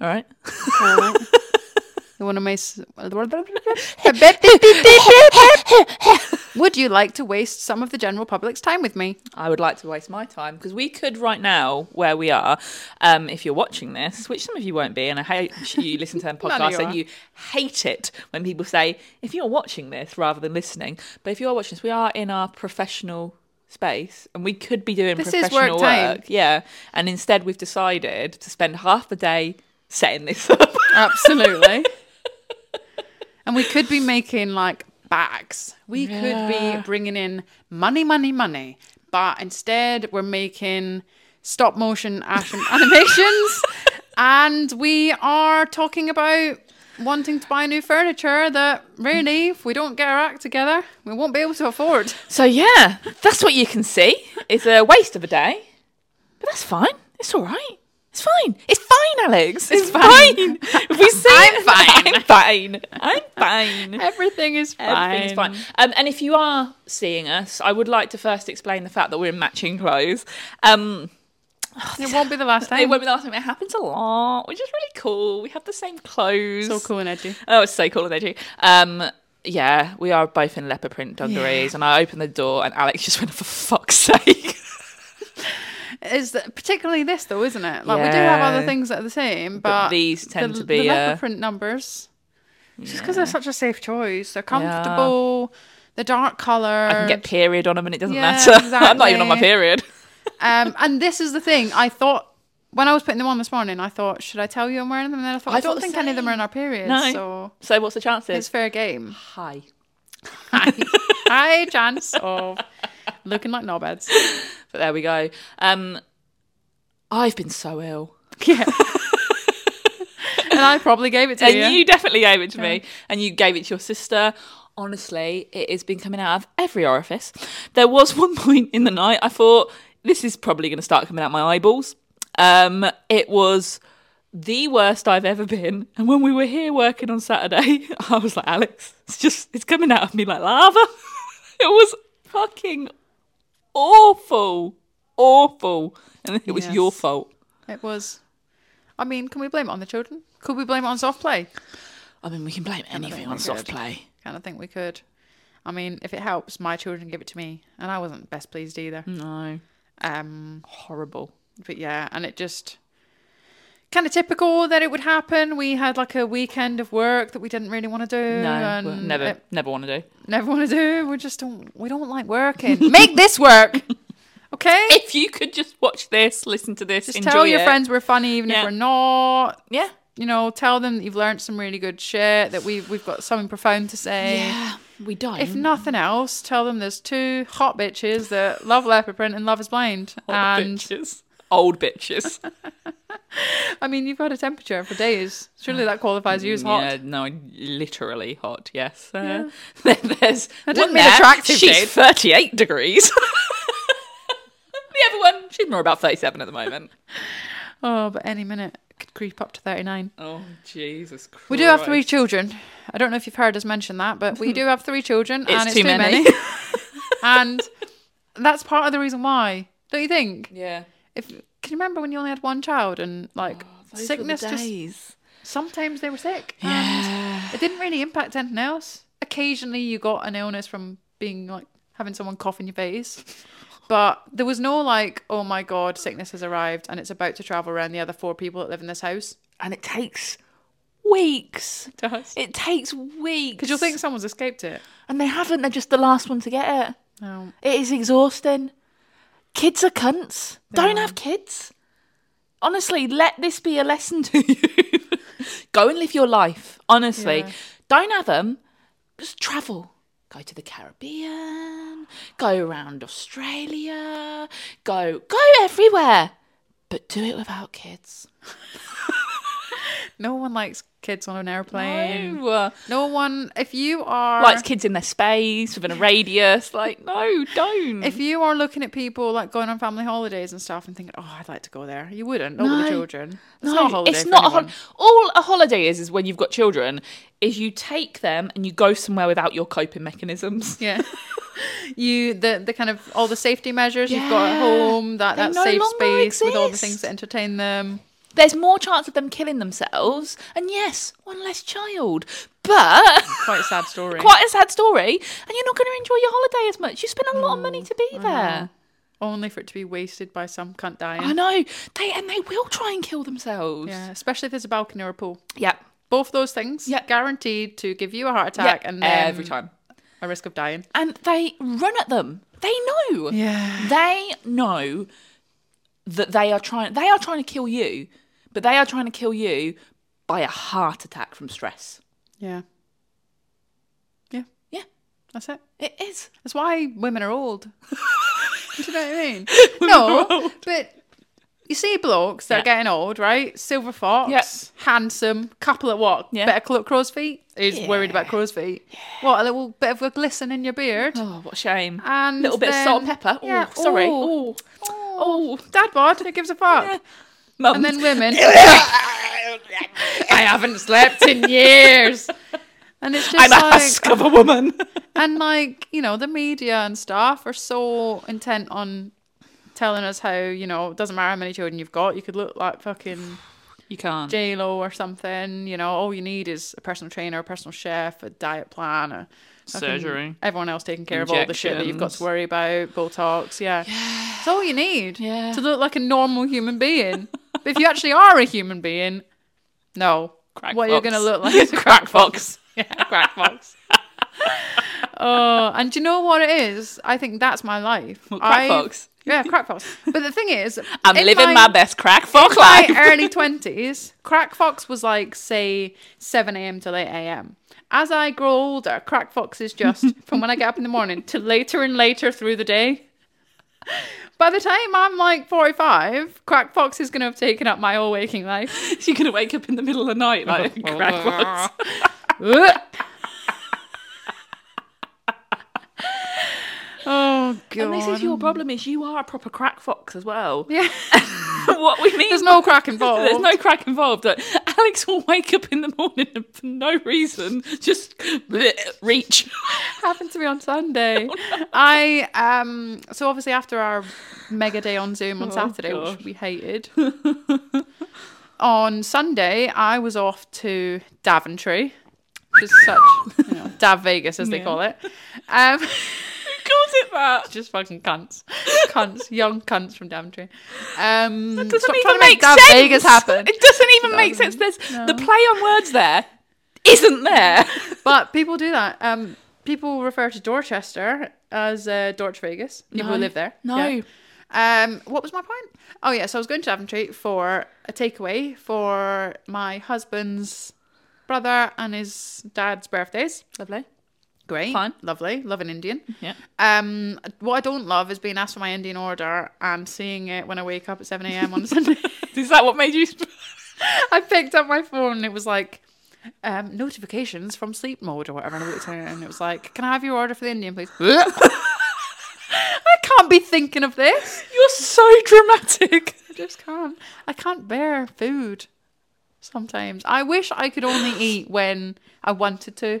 All right. Alright. You want to make? Would you like to waste some of the general public's time with me? I would like to waste my time because we could right now, where we are, um, if you're watching this, which some of you won't be, and I hate you listen to them None podcasts and you hate it when people say, if you're watching this rather than listening, but if you are watching this, we are in our professional space and we could be doing This is professional work time. Yeah. And instead, we've decided to spend half the day setting this up. Absolutely. and we could be making like bags. We could be bringing in money, money, money. But instead, we're making stop motion action animations. and we are talking about wanting to buy new furniture that really, if we don't get our act together, we won't be able to afford. So yeah, that's what you can see. It's a waste of a day, but that's fine. It's all right. It's fine. It's fine, Alex. It's, fine. fine. If we see, I'm fine. I'm fine. I'm fine. Everything is fine. Everything's fine. Um, and if you are seeing us, I would like to first explain the fact that we're in matching clothes. Um, It won't be the last time. it won't be the last time. It happens a lot, which is really cool. We have the same clothes. so cool and edgy. Oh, it's so cool and edgy. Um, yeah, we are both in leopard print dungarees, and I opened the door, and Alex just went, "For fuck's sake!" Is that, particularly this though, isn't it? Like we do have other things that are the same, But but, these tend the, to be, the leopard uh, print numbers. Just because they're such a safe choice, they're comfortable. The dark color. I can get period on them, and it doesn't Yeah, matter. I'm not even on my exactly. period. um, and this is the thing. I thought when I was putting them on this morning, I thought, should I tell you I'm wearing them? And then I thought, I I, thought don't the think any of them are in our period. No. So So, what's the chances? it's fair game. Hi. High chance of looking like knobheads. But there we go. Um, I've been so ill. Yeah. and I probably gave it to and you. you definitely gave it to me and you gave it to your sister honestly it has been coming out of every orifice there was one point in the night i thought this is probably going to start coming out my eyeballs um it was the worst i've ever been and when we were here working on saturday i was like alex it's just it's coming out of me like lava it was fucking awful awful and it was your fault It was. I mean, can we blame it on the children? Could we blame it on soft play? i mean we can blame anything on soft play Kind of think we could. I mean, if it helps, my children give it to me, and I wasn't best pleased either. no Um, horrible but yeah, and it just kind of typical that it would happen. We had like a weekend of work that we didn't really want to do. No, and never, it- never want to do. never want to do. We just don't. We don't like working. Make this work, okay? If you could just watch this, listen to this, Just tell your it. friends we're funny, even Yeah. if we're not. Yeah, You know, tell them that you've learned some really good shit. That we've we've got something profound to say. yeah, we don't. If nothing else, tell them there's two hot bitches that love leopard print and love is blind. Old and bitches, old bitches. I mean, you've got a temperature for days. Surely that qualifies you as hot. Yeah, no, literally hot. Yes. Uh, there's. I didn't one mean there, attractive, She's Jade. 38 degrees. the other one, she's more about 37 at the moment. Oh, but any minute could creep up to 39. Oh Jesus Christ. We do have three children. I don't know if you've heard us mention that, but we do have three children, It's and it's too too, many. many. and that's part of the reason why. Don't you think? Yeah. If can you remember when you only had one child and like Oh, Those were the sickness just sometimes they were sick. Yeah. And it didn't really impact anything else. Occasionally you got an illness from being like having someone cough in your face. But there was no like, oh my god, sickness has arrived and it's about to travel around the other four people that live in this house. And it takes weeks. It does. It takes weeks. Because you'll think someone's escaped it. And they haven't, they're just the last one to get it. No. It is exhausting. Kids are cunts. Don't are. have kids. Honestly, let this be a lesson to you. Go and live your life. Honestly, Yeah. don't have them. Just travel. Go to the Caribbean. Go around Australia. Go go everywhere. But do it without kids. No one likes kids on an airplane. No. No one if you are Likes kids in their space within a radius. Like, no, don't. if you are looking at people like going on family holidays and stuff and thinking, Oh, I'd like to go there, you wouldn't, not with No. the children. It's No, not a holiday. It's not a hol- all a holiday is is when you've got children. Is you take them and you go somewhere without your coping mechanisms. Yeah. you the the kind of all the safety measures you've got at home, that They that no safe space with all the things that entertain them. There's more chance of them killing themselves, and yes, one less child. But Quite a sad story. quite a sad story, and you're not going to enjoy your holiday as much. You spend a lot of money to be mm, there. Only for it to be wasted by some cunt dying. I know they and they will try and kill themselves. Yeah, especially if there's a balcony or a pool. yeah, Both those things Yeah. guaranteed to give you a heart attack and then every time, a risk of dying. and they run at them. They know. Yeah. They know that they are trying. They are trying to kill you, but they are trying to kill you by a heart attack from stress. Yeah. Yeah. Yeah, That's it. it is. That's why women are old. Do you know what I mean? no, but you see blokes that Yeah. are getting old, right? Silver fox, Yeah. handsome, couple at what? Yeah. Better cl- crow's feet. He's worried about crow's feet. What? A little bit of a glisten in your beard. Oh, what a shame. And a little bit of salt and then- pepper. Oh, yeah, sorry. oh. Oh, Dad bod, who gives a fuck? Mum. And then women. I haven't slept in years. And it's just I'm a husk of a woman. and like you know the media and stuff are so intent on telling us how you know it doesn't matter how many children you've got you could look like fucking you can't. j lo or something you know all you need is a personal trainer a personal chef a diet plan a Surgery. everyone else taking care of all the shit that you've got to worry about botox yeah it's all you need Yeah. to look like a normal human being but if you actually are a human being no Crack what you're gonna look like is a crack fox yeah crack fox Oh, and do you know what it is? I think that's my life. What, crack I- fox? Yeah, crack fox. But the thing is, I'm living my, best crack fox my life. early twenties, crack fox was like say seven a.m. to eight a.m. As I grow older, crack fox is just from when I get up in the morning to later and later through the day. By the time I'm like forty-five, crack fox is going to have taken up my whole waking life. You're gonna wake up in the middle of the night like crack fox. Oh god! And this is your problem: is you are a proper crack fox as well. yeah. what we mean? There's no crack involved. There's no crack involved. But Alex will wake up in the morning and for no reason just bleh, reach. happened to me on Sunday. I um so obviously after our mega day on Zoom on Oh, Saturday, gosh. which we hated. on Sunday, I was off to Daventry, which is such you know, Dav Vegas as they call it. Um it that? just fucking cunts. Cunts, young cunts from Daventry. Um Doesn't even make Dav sense. Vegas happen. It doesn't even make sense. There's the play on words there isn't there. But people do that. Um, people refer to Dorchester as uh, Dorch Vegas. People No. who live there. No. Yeah. Um, what was my point? Oh yeah, so I was going to Daventry for a takeaway for my husband's brother and his dad's birthdays. Lovely. Great, Fine. lovely, love an Indian. Yeah. Um, what I don't love is being asked for my Indian order and seeing it when I wake up at seven a.m. on a Sunday. Is that what made you? I picked up my phone and it was like um, notifications from sleep mode or whatever. And I looked at it and it was like, "Can I have your order for the Indian, please?" I can't be thinking of this. You're so dramatic. I just can't. I can't bear food. Sometimes I wish I could only eat when I wanted to.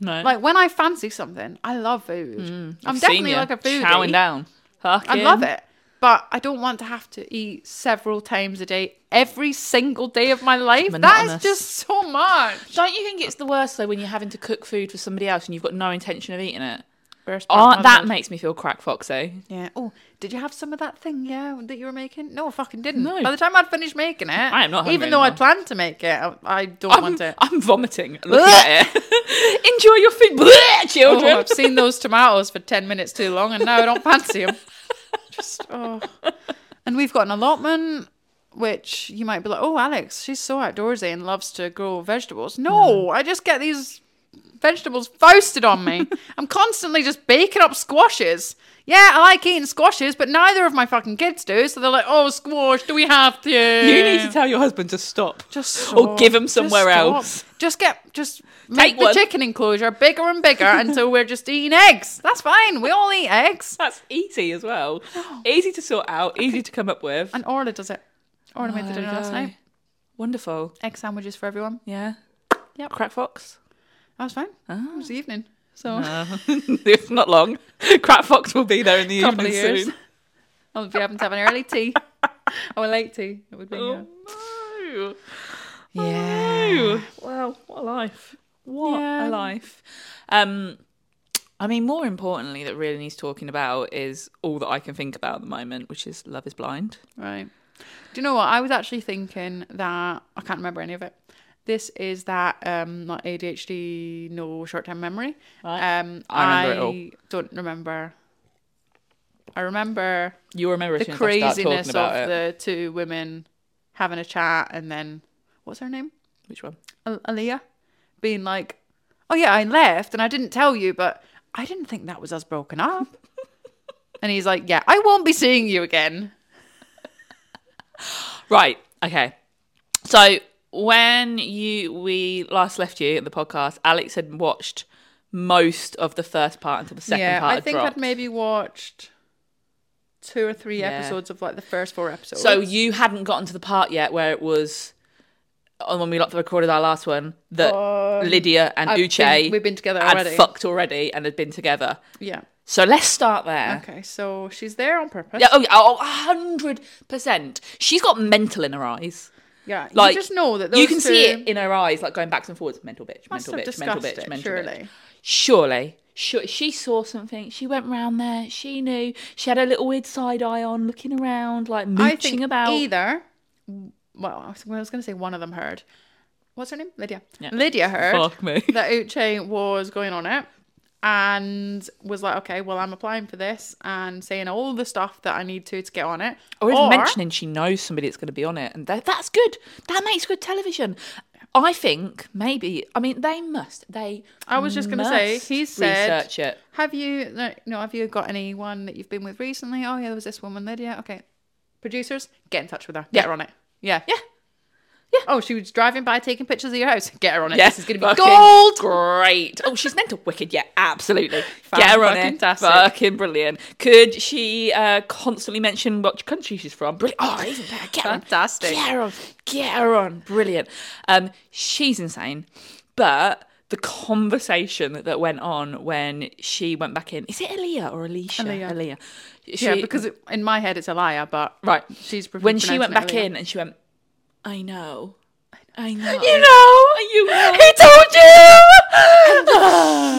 No. Like when I fancy something, I love food. Mm. I'm I've seen definitely like a foodie. Chowing down. I love it. But I don't want to have to eat several times a day every single day of my life. That Monotonous. is just so much. Don't you think it's the worst though when you're having to cook food for somebody else and you've got no intention of eating it? Part Oh, that makes me feel crack foxy. Yeah. Oh, did you have some of that thing? Yeah, that you were making. No, I fucking didn't. No. By the time I'd finished making it, I am not Even though I planned to make it, I, I don't I'm, want it. I'm vomiting looking at it. Enjoy your food, Blech, children. Oh, I've seen those tomatoes for ten minutes too long, and now I don't fancy them. Just oh. And we've got an allotment, which you might be like, "Oh, Alex, she's so outdoorsy and loves to grow vegetables." No, mm. I just get these vegetables foisted on me. I'm constantly just baking up squashes. Yeah, I like eating squashes, but neither of my fucking kids do. So they're like, "Oh, squash, do we have to?" You need to tell your husband to stop. just or give him somewhere stop. else. Just get just make the one. chicken enclosure bigger and bigger until we're just eating eggs. That's fine. We all eat eggs. That's easy as well. Easy to sort out, easy to come up with. And Orla does it. Orla made the dinner last night. Wonderful. Egg sandwiches for everyone. Yeah. Yep. Crack fox. That was fine. It was the evening. So Uh, it's not long. Crack fox will be there in the couple evening soon. I'll be having to have an early tea. or a late tea. It would be. Oh, no. know. Yeah. Ooh, Wow, what a life. What Yeah. a life. Um, I mean, more importantly, that really needs talking about is all that I can think about at the moment, which is Love is Blind. Right. Do you know what? I was actually thinking that I can't remember any of it. This is that um not ADHD, no short term memory. Right. Um I remember it don't remember. I remember You'll remember the soon as I start talking craziness of it. the two women having a chat and then what's her name? Which one? Al- Aaliyah being like, "Oh yeah, I left and I didn't tell you, but I didn't think that was us broken up." and he's like, "Yeah, I won't be seeing you again." Right. Okay. So when you we last left you at the podcast, Alex had watched most of the first part until the second yeah, part. I think dropped. I'd maybe watched two or three Yeah. episodes of like the first four episodes. So you hadn't gotten to the part yet where it was on when we recorded our last one that Lydia and Um, I've Uche been- we've been together had already. fucked already and had been together. yeah. So let's start there. Okay, so she's there on purpose. Yeah, oh yeah, oh, hundred percent. She's got mental in her eyes. Yeah. Like you just know that those you can see it in her eyes, like going backwards and forwards. Mental bitch, mental bitch, mental bitch, it, mental surely. bitch. Surely, sure. She saw something. She went round there. She knew. She had a little weird side eye on, looking around, like mooching I think about. either. Well, I was, going to say one of them heard. What's her name? Lydia. Yeah. Lydia heard Fuck me. that Uche was going on it and was like, okay, well, I'm applying for this and saying all the stuff that I need to to get on it. or even mentioning she knows somebody that's going to be on it, and that, that's good. That makes good television. I think maybe. I mean, they must. They. I was just gonna say, must he said- research it. Have you no, no? Have you got anyone that you've been with recently? Oh yeah, there was this woman, Lydia. Okay, producers, get in touch with her. Get Yeah. her on it. Yeah, Yeah. Yeah. Oh, she was driving by, taking pictures of your house. Get her on it. Yeah, This is gonna be gold. Great. Oh, she's mental wicked. Yeah, absolutely. Get her on it. Fan-fucking-tastic. Brilliant. Could she uh, constantly mention what country she's from? Brilliant. Oh, even better. Get her on. Fantastic. Get her on. Get her on. Brilliant. Um, she's insane. But the conversation that went on when she went back in is it Aaliyah or Alicia? Aaliyah. Aaliyah. yeah, because it, in my head it's a liar, but right she's when she went back it in and she went, I know. I know. You know, You know. He told you.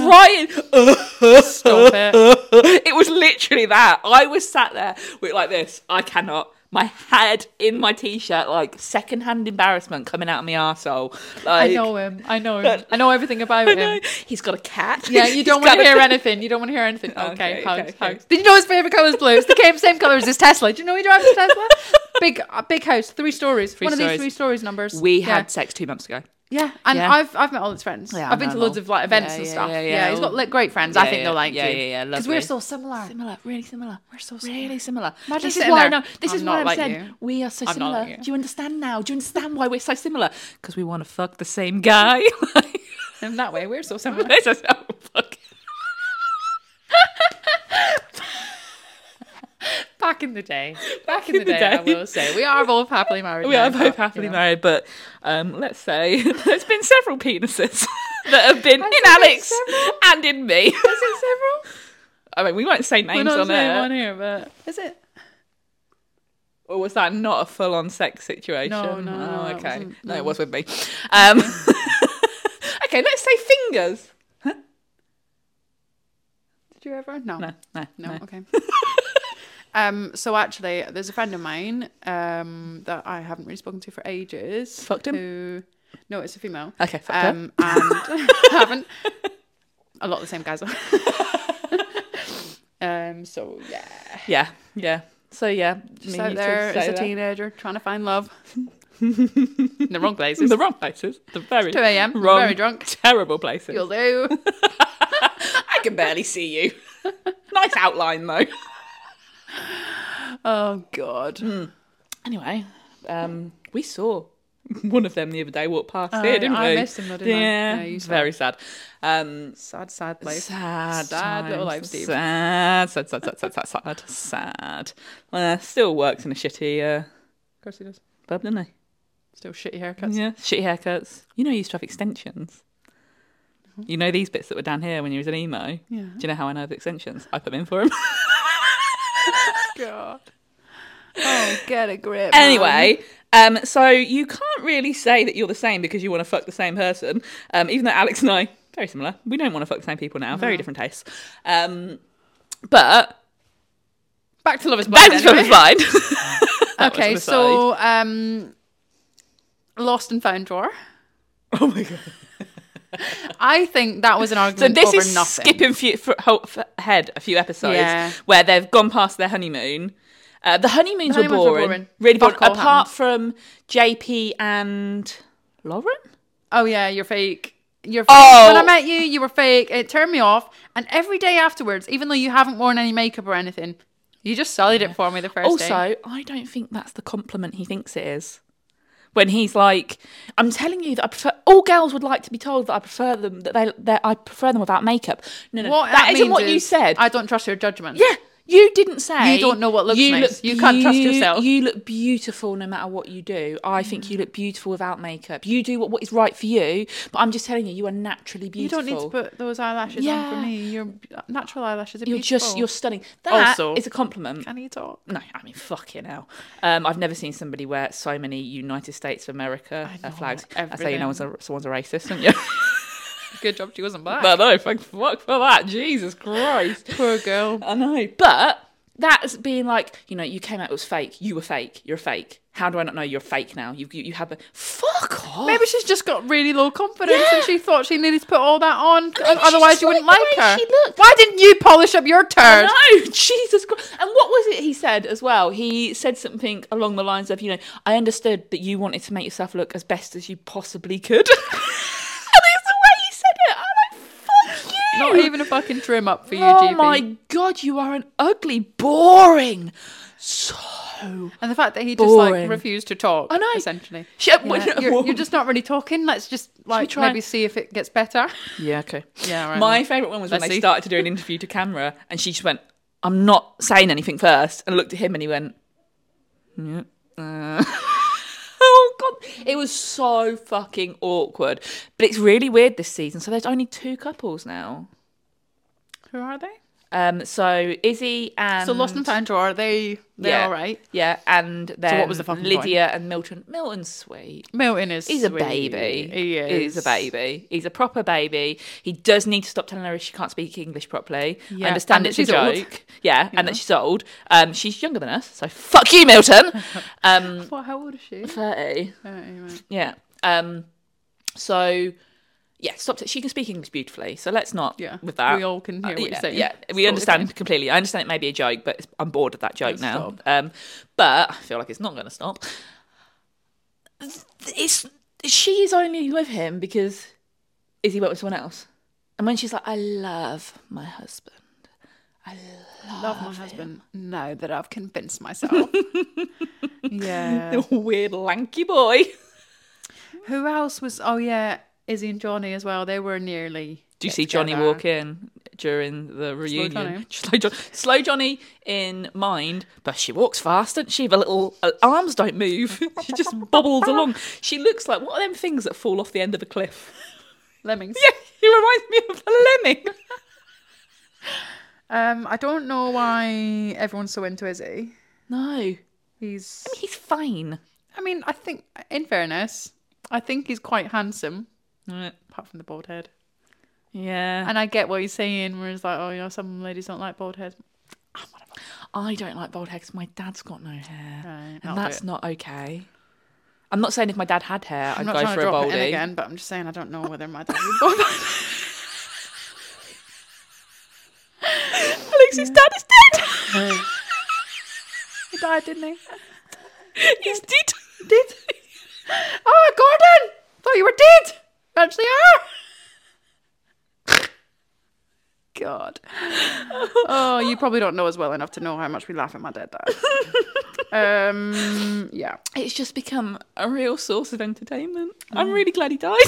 crying. Stop it. it was literally that. I was sat there with like this. I cannot. My head in my t-shirt, like secondhand embarrassment coming out of my arsehole. Like, I know him. I know him. I know everything about him. He's got a cat. Yeah, you don't want to hear anything. You don't want to hear anything. Okay, Okay, hugs, okay, hugs. Did you know his favorite color is blue? It's the same, same color as his Tesla. Do you know he drives a Tesla? big, uh, big house, three stories. One of these three stories numbers. We yeah. had sex two months ago. yeah, and Yeah. I've I've met all his friends. Yeah, I've been to loads of like events Yeah, and stuff. yeah, Yeah, yeah. he's got like great friends. I think yeah, they'll like yeah, you. yeah, yeah, Because we're so similar. Similar, really similar. We're so really similar. Imagine this is sitting why I know. This I'm is not why I'm like saying you. we are so I'm similar. like. Do you understand now? Do you understand why we're so similar? Because we want to fuck the same guy. In that way, we're so similar. This is so fucking- Back in the day, back in the, day, I will say we are both happily married. we now, are both but, happily you know. married, but um, let's say there's been several penises that have been Has in there been Alex and in me. Is it several? I mean, we won't say names on there. one here, but is it? Or was that not a full-on sex situation? No, no, no, Oh, it okay. no, no. it was with me. Um, okay, let's say fingers. Did you ever? No. No, no, No, no. okay. Um, so actually, there's a friend of mine um, that I haven't really spoken to for ages. Fucked him? Who, no, it's a female. Okay, fuck her. Um, and haven't. A lot of the same guys. um. So yeah, Yeah, yeah. So yeah, just out there as a that. teenager trying to find love in the wrong places. in the wrong places, the very 2 a.m. wrong, Very drunk. terrible places. You'll do. I can barely see you. nice outline though. Oh God. Anyway, um, we saw one of them the other day walk past Oh, here, didn't I we? missed him didn't I? yeah, you very sad. Um, Sad, sad life. sad, Sad little life, Steve. Sad, sad, sad, sad, sad, sad, sad, sad. Uh, still works in a shitty uh, Of course he does. pub, doesn't he? Still shitty haircuts. Yeah, shitty haircuts. You know, he used to have extensions. You know these bits that were down here when he was an emo. Yeah. Do you know how I know the extensions? I put them in for him. God. Oh, get a grip. anyway, Um, so you can't really say that you're the same because you want to fuck the same person. Um, even though Alex and I very similar. We don't want to fuck the same people now. Very different tastes. Um, but Back to Love is Blind. back to Love is Blind. Okay, so um, Lost and Found drawer. oh my god. I think that was an argument. So this is nothing. skipping few, f- ho- f- ahead a few episodes Yeah. where they've gone past their honeymoon. Uh, the honeymoons The were, honeymoons were boring, boring. really boring. Apart from JP and Lauren. Oh yeah, you're fake. You're fake. Oh. When I met you, you were fake. It turned me off. And every day afterwards, even though you haven't worn any makeup or anything, you just sullied it for me the first Also, day. I don't think that's the compliment he thinks it is. When he's like, I'm telling you that I prefer. All girls would like to be told that I prefer them. That they, that I prefer them without makeup. No, no, What that isn't means what you said. I don't trust your judgment. yeah, you didn't say. You don't know what looks nice. You can't trust yourself. You look beautiful no matter what you do. I think you look beautiful without makeup. You do what, what is right for you. But I'm just telling you, you are naturally beautiful. You don't need to put those eyelashes on for me. Your natural eyelashes are You're beautiful. just you're stunning. That is Also- a compliment. Can you talk? No, I mean fucking hell. Um, I've never seen somebody wear so many United States of America uh, flags. That's how you know someone's a, someone's a racist, don't you? Good job she wasn't black. but no, fuck, fuck for that. Jesus Christ. Poor girl. I know. But that's being like, you know, you came out it was fake. You were fake. You're fake. How do I not know you're fake now? You you, you have a fuck off. Maybe she's just got really low confidence Yeah. and she thought she needed to put all that on. maybe she Otherwise, just you wouldn't liked like the way her. she looked. Why didn't you polish up your turd? No, Jesus Christ. And what was it he said as well? He said something along the lines of, you know, I understood that you wanted to make yourself look as best as you possibly could. and it's the way he said it. I'm like, fuck you. Not even a fucking trim up for you, oh my God, you are an ugly, boring, so. And the fact that he just Boring. like refused to talk. I know. Essentially. Yeah, you're, you're just not really talking. Let's just like try- maybe see if it gets better. Yeah, okay. Yeah, right. My favourite one was when Let's they see. started to do an interview to camera and she just went, I'm not saying anything first, and looked at him and he went, yeah. uh." It was so fucking awkward. But it's really weird this season. So there's only two couples now. Who are they? Um, so Izzy and. So Lost and Found are they? They're Yeah. all right. Yeah, and then what was the fucking Lydia and Milton. Milton's sweet. Milton is. He's a baby. He is. He's a baby. He's a proper baby. He does need to stop telling her she can't speak English properly. Yeah, I understand and it's a she's old. joke. Yeah, and that she's old. Um, she's younger than us, so fuck you, Milton. Um, What? How old is she? thirty. Uh, right. Yeah. Um, so yeah, stop. T- she can speak English beautifully, so let's not. Yeah, with that. we all can hear Uh, what you're yeah, saying. Yeah, we understand completely. I understand it may be a joke, but it's, I'm bored of that joke now. Um, but I feel like it's not going to stop. It's she is only with him because Izzy went with someone else, and when she's like, "I love my husband," I Love my husband. Now that I've convinced myself. yeah. the weird lanky boy. Who else was? Oh yeah, Izzy and Johnny as well. They were nearly. Do you see Johnny together. walk in during the reunion? Johnny. Slow, John- slow Johnny in mind, but she walks fast, doesn't she? The little arms don't move. she just bobbles along. She looks like what are them things that fall off the end of a cliff? Lemmings. Yeah, he reminds me of a lemming. Um, I don't know why everyone's so into Izzy. No, He's. I mean, he's fine. I mean, I think, in fairness, I think he's quite handsome, Right. apart from the bald head. Yeah, And I get what you're saying, where he's like, oh, you know, some ladies don't like bald heads. I don't like bald heads. My dad's got no hair, Right, and do that's it. not okay. I'm not saying if my dad had hair, I'm I'd not go trying for to a drop it in again, but I'm just saying I don't know whether my dad would bald Alex's dad is dead. He died, didn't he? He's dead. Did? Oh, Gordon! Thought you were dead. Are. God. Oh, you probably don't know us well enough to know how much we laugh at my dad died. um, yeah. It's just become a real source of entertainment. Mm. I'm really glad he died.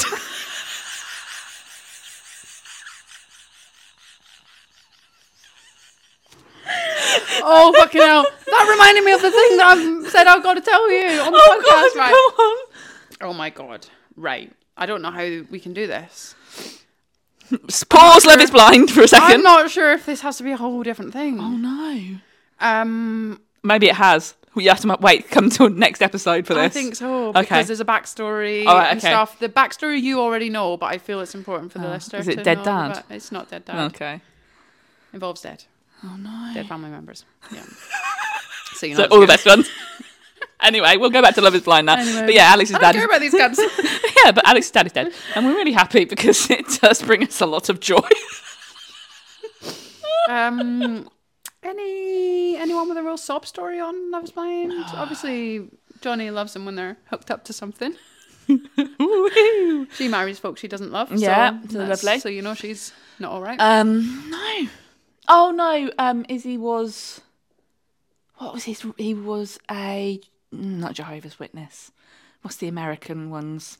Oh, fucking hell. That reminded me of the thing that I've said I've got to tell you on the oh podcast, God, right? Oh my God. Right. I don't know how we can do this. Pause. Love is blind for a second. I'm not sure if this has to be a whole different thing. Oh no. Um, Maybe it has. We have to wait. Come till next episode for this. I think so Okay. because there's a backstory right, and okay. stuff. The backstory you already know, but I feel it's important for the listener. is it to dead dad? It's not dead dad. Okay. Involves dead. Oh no. Dead family members. Yeah. so you know. So all the best ones. anyway, we'll go back to Love Is Blind now. Anyway, but yeah, Alex's I don't dad. care Is, about these cunts. yeah, but Alex's dad is dead, and we're really happy because it does bring us a lot of joy. um, any anyone with a real sob story on Love Is Blind? Obviously, Johnny loves them when they're hooked up to something. Woohoo. She marries folks she doesn't love. Yeah, so lovely. So you know she's not all right. Um, no. Oh no. Um, Izzy was. What was his? He was a not Jehovah's Witness. What's the American ones?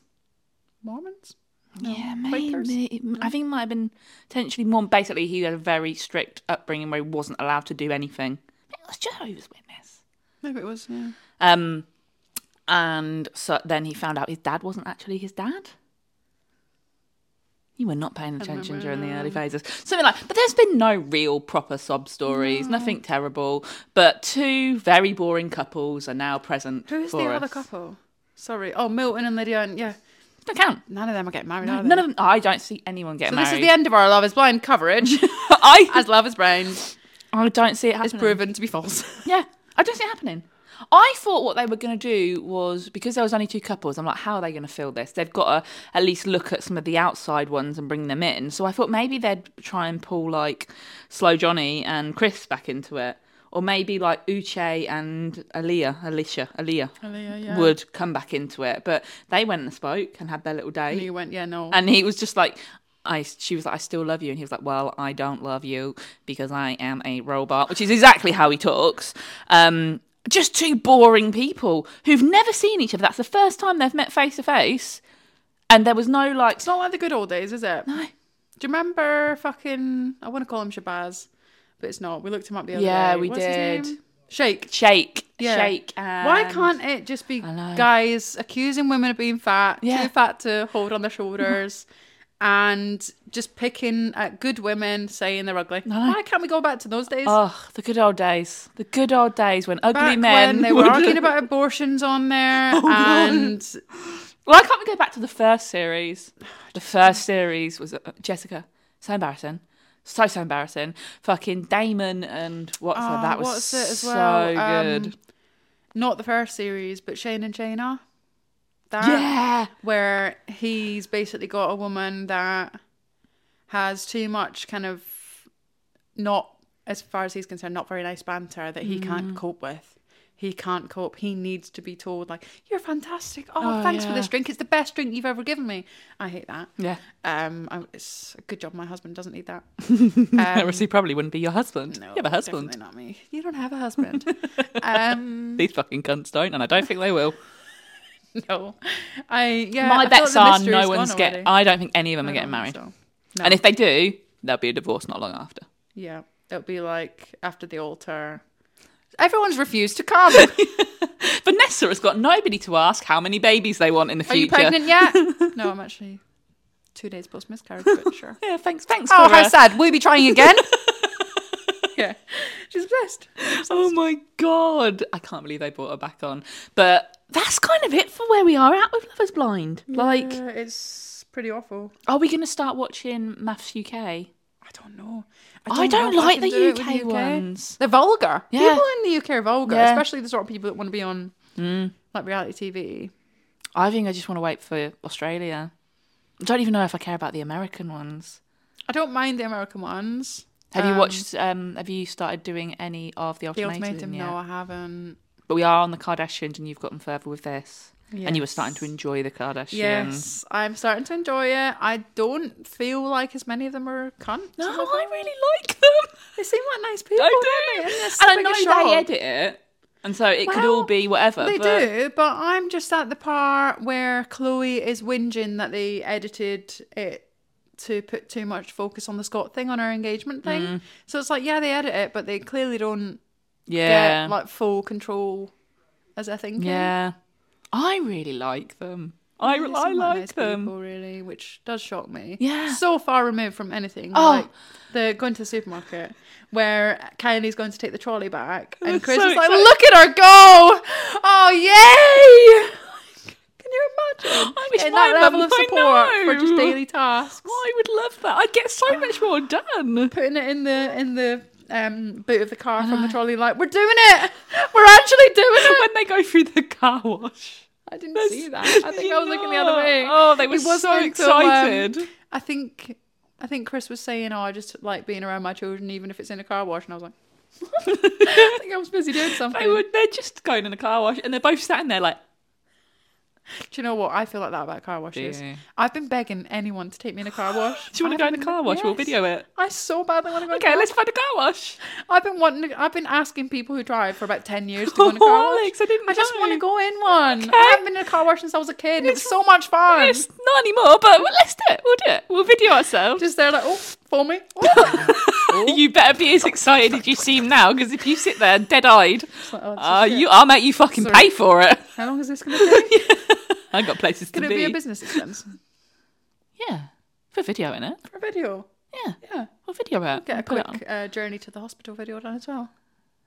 Mormons. yeah, Quakers? maybe. I think it might have been potentially more. Basically, he had a very strict upbringing where he wasn't allowed to do anything. It was Jehovah's Witness. Maybe it was. Yeah. Um, and so then he found out his dad wasn't actually his dad. You were not paying attention during the early phases. Something like, but there's been no real proper sob stories, nothing terrible. But two very boring couples are now present. Who's for the other couple? Sorry. Oh, Milton and Lydia, and yeah, Don't count. none of them are getting married. they? None of them. I don't see anyone getting So married. this is the end of our Love Is Blind coverage, I, as Love Is Blind I don't see it happening. proven to be false. Yeah, I don't see it happening. I thought what they were going to do was because there was only two couples. I'm like, how are they going to fill this? They've got to at least look at some of the outside ones and bring them in. So I thought maybe they'd try and pull like Slow Johnny and Chris back into it, or maybe like Uche and Aaliyah, Alicia, Aaliyah Aaliyah, would come back into it. But they went and spoke and had their little And day, you went, yeah, no. and he was just like. I, she was like, I still love you. And he was like, Well, I don't love you because I am a robot, which is exactly how he talks. Um, just two boring people who've never seen each other. That's the first time they've met face to face. And there was no like, it's not like the good old days, is it? no. Do you remember fucking? I want to call him Shabazz, but it's not. We looked him up the other Yeah, day. Yeah, we What's did. Shake. shake, Yeah. shake. And... Why can't it just be guys accusing women of being fat, Yeah. too fat to hold on their shoulders, and just picking at good women saying they're ugly? know. Why can't we go back to those days? Oh, the good old days. The good old days when ugly Back men. when they were arguing about abortions on there, Oh, and Why can't we go back to the first series? The first series was uh, Jessica. So embarrassing. So so embarrassing. Fucking Damon and what's Oh, that was what's it as so well? Um, good. not the first series, but Shayne and Shaina. That yeah. where he's basically got a woman that has too much kind of not as far as he's concerned not very nice banter that he Mm. can't cope with he can't cope he needs to be told like you're fantastic oh, Oh, thanks for this drink it's the best drink you've ever given me i hate that Yeah. um I, it's a good job my husband doesn't need that Um, he probably wouldn't be your husband. no you have a husband. definitely not me you don't have a husband um These fucking cunts don't, and I don't think they will. no i yeah My I bets are no one's already. get. I don't think any of them are getting married. so. And if they do, there'll be a divorce not long after. Yeah, it'll be like after the altar. Everyone's refused to come. Vanessa has got nobody to ask how many babies they want in the future. Are you pregnant yet? no, I'm actually two days post miscarriage, but sure. Yeah, thanks. Thanks. Oh, for, how uh, sad. You be trying again? Yeah, she's blessed. Oh my god! I can't believe they brought her back on. But that's kind of it for where we are at with Love Is Blind. Like, it's pretty awful. are we going to start watching MAFS UK? I don't know. I don't, I like the do it UK, ones. They're vulgar. Yeah. People in the UK are vulgar, Yeah. especially the sort of people that want to be on Mm. like reality TV. I think I just want to wait for Australia. I don't even know if I care about the American ones. I don't mind the American ones. Have you Um, watched? Um, have you started doing any of the The ultimatum? Ultimatum? yet? No, I haven't. But we are on the Kardashians, and you've gotten further with this, and you were starting to enjoy the Kardashians. Yes, I'm starting to enjoy it. I don't feel like as many of them are cunts. No, I really like them. They seem like nice people. I don't do, they? And, and I know shot. they edit it, and so it could all be whatever. They but do, but I'm just at the part where Khloé is whinging that they edited it to put too much focus on the Scott thing on our engagement thing. Mm. So it's like, yeah, they edit it, but they clearly don't Yeah, get like full control as I think. yeah. I really like them. I, I like like nice them. people, really, which does shock me. Yeah. so far removed from anything. Oh. like the going to the supermarket where Kylie's going to take the trolley back, and Kris so is like, exciting. "Look at her go! Oh yay!" Can you imagine I wish getting my that level of support for just daily tasks? I would love that. I'd get so much more done. Putting it in the in the um, boot of the car from the trolley, like we're doing it. We're actually doing it. when they go through the car wash. I didn't That's- see that. I think I was looking the other way. Oh, they were It wasn't so um, excited. I think I think Kris was saying, "Oh, I just like being around my children, even if it's in a car wash." And I was like, "I think I was busy doing something." they were, they're just going in a car wash and they're both sitting there like, Do you know what? I feel like that about car washes. I've been begging anyone to take me in a car wash. do you want to go in a car wash? We'll video it. I so badly want to go. in a Okay, let's find a car wash. I've been wanting. To, I've been asking people who drive for about ten years to go in a car Oh, wash. Alex, I didn't I just want to go in one. Okay. I haven't been in a car wash since I was a kid. and It was so much fun. It's not anymore, but let's do it. We'll do it. We'll video ourselves. Just there, like, oh, for me. Oh. You better be as excited as you seem now, because if you sit there dead-eyed, like, oh, uh, you, I'll make you fucking Sorry. pay for it. How long is this going to take? I got places Could to be. Could it be a business expense Yeah, for video in it. for a video? Yeah, Yeah. we'll video it. Get a it quick uh, journey to the hospital video done as well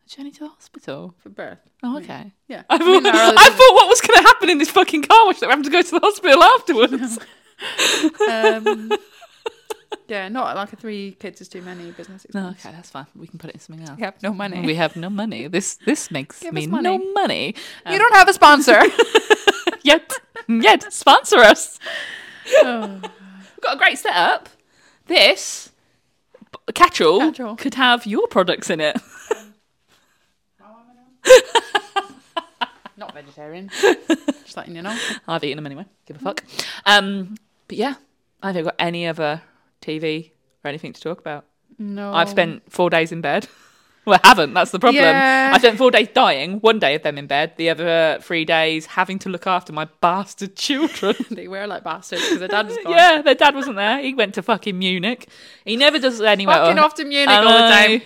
A journey to the hospital. for birth. Oh, okay. Yeah. I I thought, mean, I thought what was going to happen in this fucking car wash that we're having to go to the hospital afterwards. um, yeah, not like a three kids is too many business No, expense. okay, that's fine. We can put it in something else. We have no money. We have no money. This this makes Give me us no money. money. you don't have a sponsor. Yet, yet sponsor us. Oh. We've got a great setup. This b- catch-all, Catch-all. could have your products in it. Not vegetarian. Just letting you know. I've eaten them anyway. Give a fuck. Um, but yeah, I haven't got any other TV or anything to talk about. No. I've spent four days in bed. Well, I haven't. That's the problem. Yeah. I spent four days dying. One day of them in bed. The other uh, three days having to look after my bastard children. They were like bastards because their dad was gone. yeah, their dad wasn't there. He went to fucking Munich. He never does anywhere. Fucking off to Munich all the time.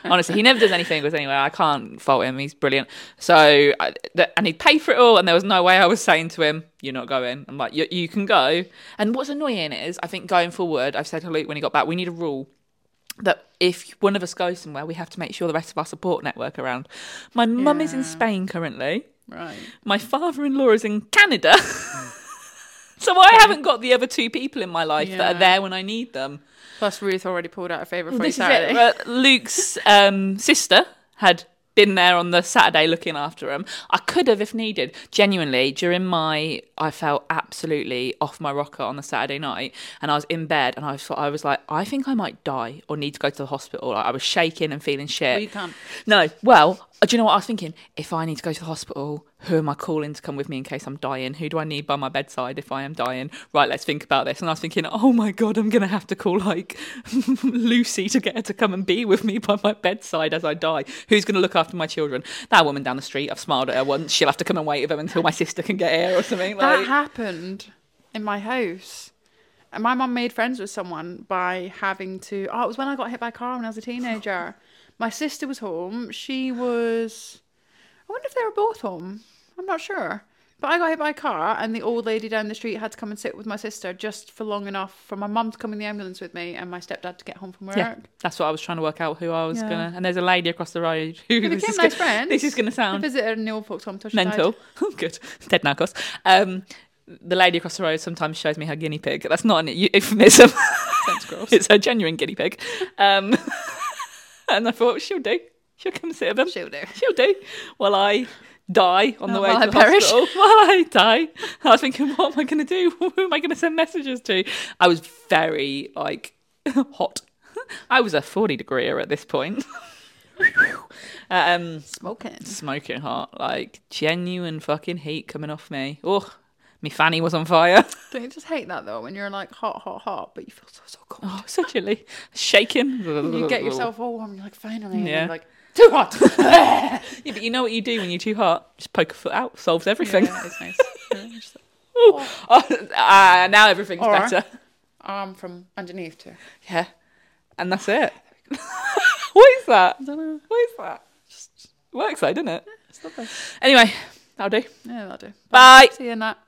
Honestly, he never does anything with anywhere. I can't fault him. He's brilliant. So, I, th- and he'd pay for it all, and there was no way I was saying to him, "You're not going." I'm like, "You, you can go." And what's annoying is, I think going forward, I've said to Luke when he got back, we need a rule that if one of us goes somewhere, we have to make sure the rest of our support network are around. My mum is in Yeah. Spain currently. Right. My father-in-law is in Canada. so I haven't got the other two people in my life that Yeah. are there when I need them. Plus, Ruth already pulled out a favour for you This is Saturday. it. Uh, Luke's um, sister had been there on the Saturday looking after him. I could have if needed. Genuinely, during my, I felt absolutely off my rocker on the Saturday night, and I was in bed, and I thought I was like, I think I might die or need to go to the hospital. Like, I was shaking and feeling shit. Well, you can't. No, well, Uh, do you know what I was thinking? If I need to go to the hospital, who am I calling to come with me in case I'm dying? Who do I need by my bedside if I am dying? Right, let's think about this. And I was thinking, oh my god, I'm gonna have to call like Lucy to get her to come and be with me by my bedside as I die. Who's gonna look after my children? That woman down the street. I've smiled at her once. She'll have to come and wait with them until my sister can get here or something. That Like, happened in my house. And my mum made friends with someone by having to. Oh, it was when I got hit by a car when I was a teenager. My sister was home. She was. I wonder if they were both home. I'm not sure. But I got hit by a car, and the old lady down the street had to come and sit with my sister just for long enough for my mum to come in the ambulance with me and my stepdad to get home from work. yeah, that's what I was trying to work out who I was Yeah. gonna. And there's a lady across the road who We this became is nice gonna- friends. This is gonna I sound visited her in the old folks' home till she died. mental. Oh, good. Dead now, of course. Um, the lady across the road sometimes shows me her guinea pig. That's not an eu- euphemism. Sounds gross. it's her genuine guinea pig. Um, and I thought she'll do. She'll come sit with them. She'll do. She'll do. While I die on the Oh, way while to I the perish. hospital. While I die. I was thinking, what am I going to do? Who am I going to send messages to? I was very like hot. I was a forty degreeer at this point. um, Smoking. smoking hot, like genuine fucking heat coming off me. Oh, my fanny was on fire. Don't you just hate that though when you're like hot, hot, hot, but you feel so so cold. Oh, so chilly, shaking. You get yourself all warm. You're like finally. And Yeah. you're like too hot. Yeah, but you know what you do when you're too hot? Just poke a foot out. Solves everything. Yeah, it's nice. Yeah, like, Ooh. Oh, ah, now everything's Or- better. arm from underneath too. Yeah, and that's it. what is that? I don't know. What is that? Just works though, doesn't it? It's lovely. Anyway, that'll do. Yeah, that'll do. Bye. See you in that.